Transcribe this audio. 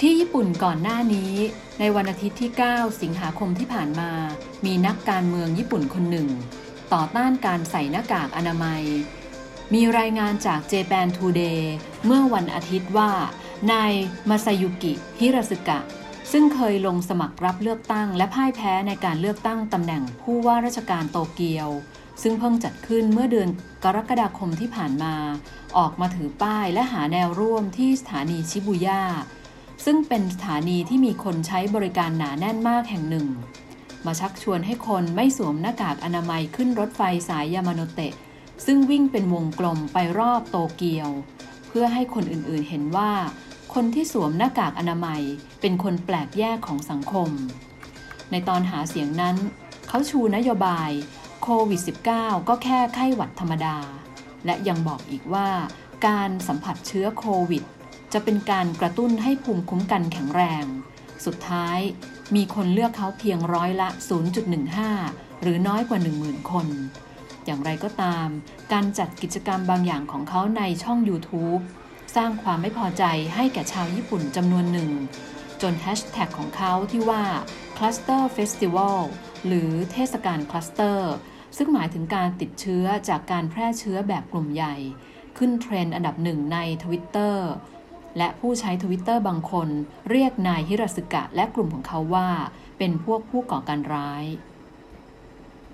ที่ญี่ปุ่นก่อนหน้านี้ ในวันอาทิตย์ที่ 9 สิงหาคมที่ผ่านมา มีนักการเมืองญี่ปุ่นคนหนึ่ง ต่อต้านการใส่หน้ากากอนามัย มีรายงานจาก Japan Today เมื่อวันอาทิตย์ว่า นายมาซายุกิ ฮิราสึกะ ซึ่งเคยลงสมัครรับเลือกตั้ง และพ่ายแพ้ในการเลือกตั้งตำแหน่งผู้ว่าราชการโตเกียว ซึ่งเพิ่งจัดขึ้นเมื่อเดือนกรกฎาคมที่ผ่านมา ออกมาถือป้ายและหาแนวร่วมที่สถานีชิบุย่า ซึ่งเป็นสถานีที่มีคนใช้บริการหนาแน่นมากแห่งหนึ่ง มาชักชวนให้คนไม่สวมหน้ากากอนามัยขึ้นรถไฟสายยามาโนเตะ ซึ่งวิ่งเป็นวงกลมไปรอบโตเกียว เพื่อให้คนอื่นๆเห็นว่า คนที่สวมหน้ากากอนามัยเป็นคนแปลกแยกของสังคม ในตอนหาเสียงนั้น เขาชูนโยบายโควิด -19 ก็แค่ไข้หวัดธรรมดา และยังบอกอีกว่าการสัมผัสเชื้อโควิด จะเป็นการกระตุ้นให้ภูมิคุ้มกันแข็งแรง สุดท้ายมีคนเลือกเขาเพียงร้อยละ 0.15 หรือน้อยกว่า 10,000 คน อย่างไรก็ตาม การจัดกิจกรรมบางอย่างของเขาในช่อง YouTube สร้างความไม่พอใจให้แก่ชาวญี่ปุ่นจำนวนหนึ่ง จนแฮชแท็กของเขาที่ว่า Cluster Festival หรือเทศกาลคลัสเตอร์ ซึ่งหมายถึงการติดเชื้อจากการแพร่เชื้อแบบกลุ่มใหญ่ ขึ้นเทรนด์อันดับหนึ่งในทวิตเตอร์ และผู้ใช้ทวิตเตอร์บางคน เรียกนายฮิราสึกะและกลุ่มของเขาว่า เป็นพวกผู้ก่อการร้าย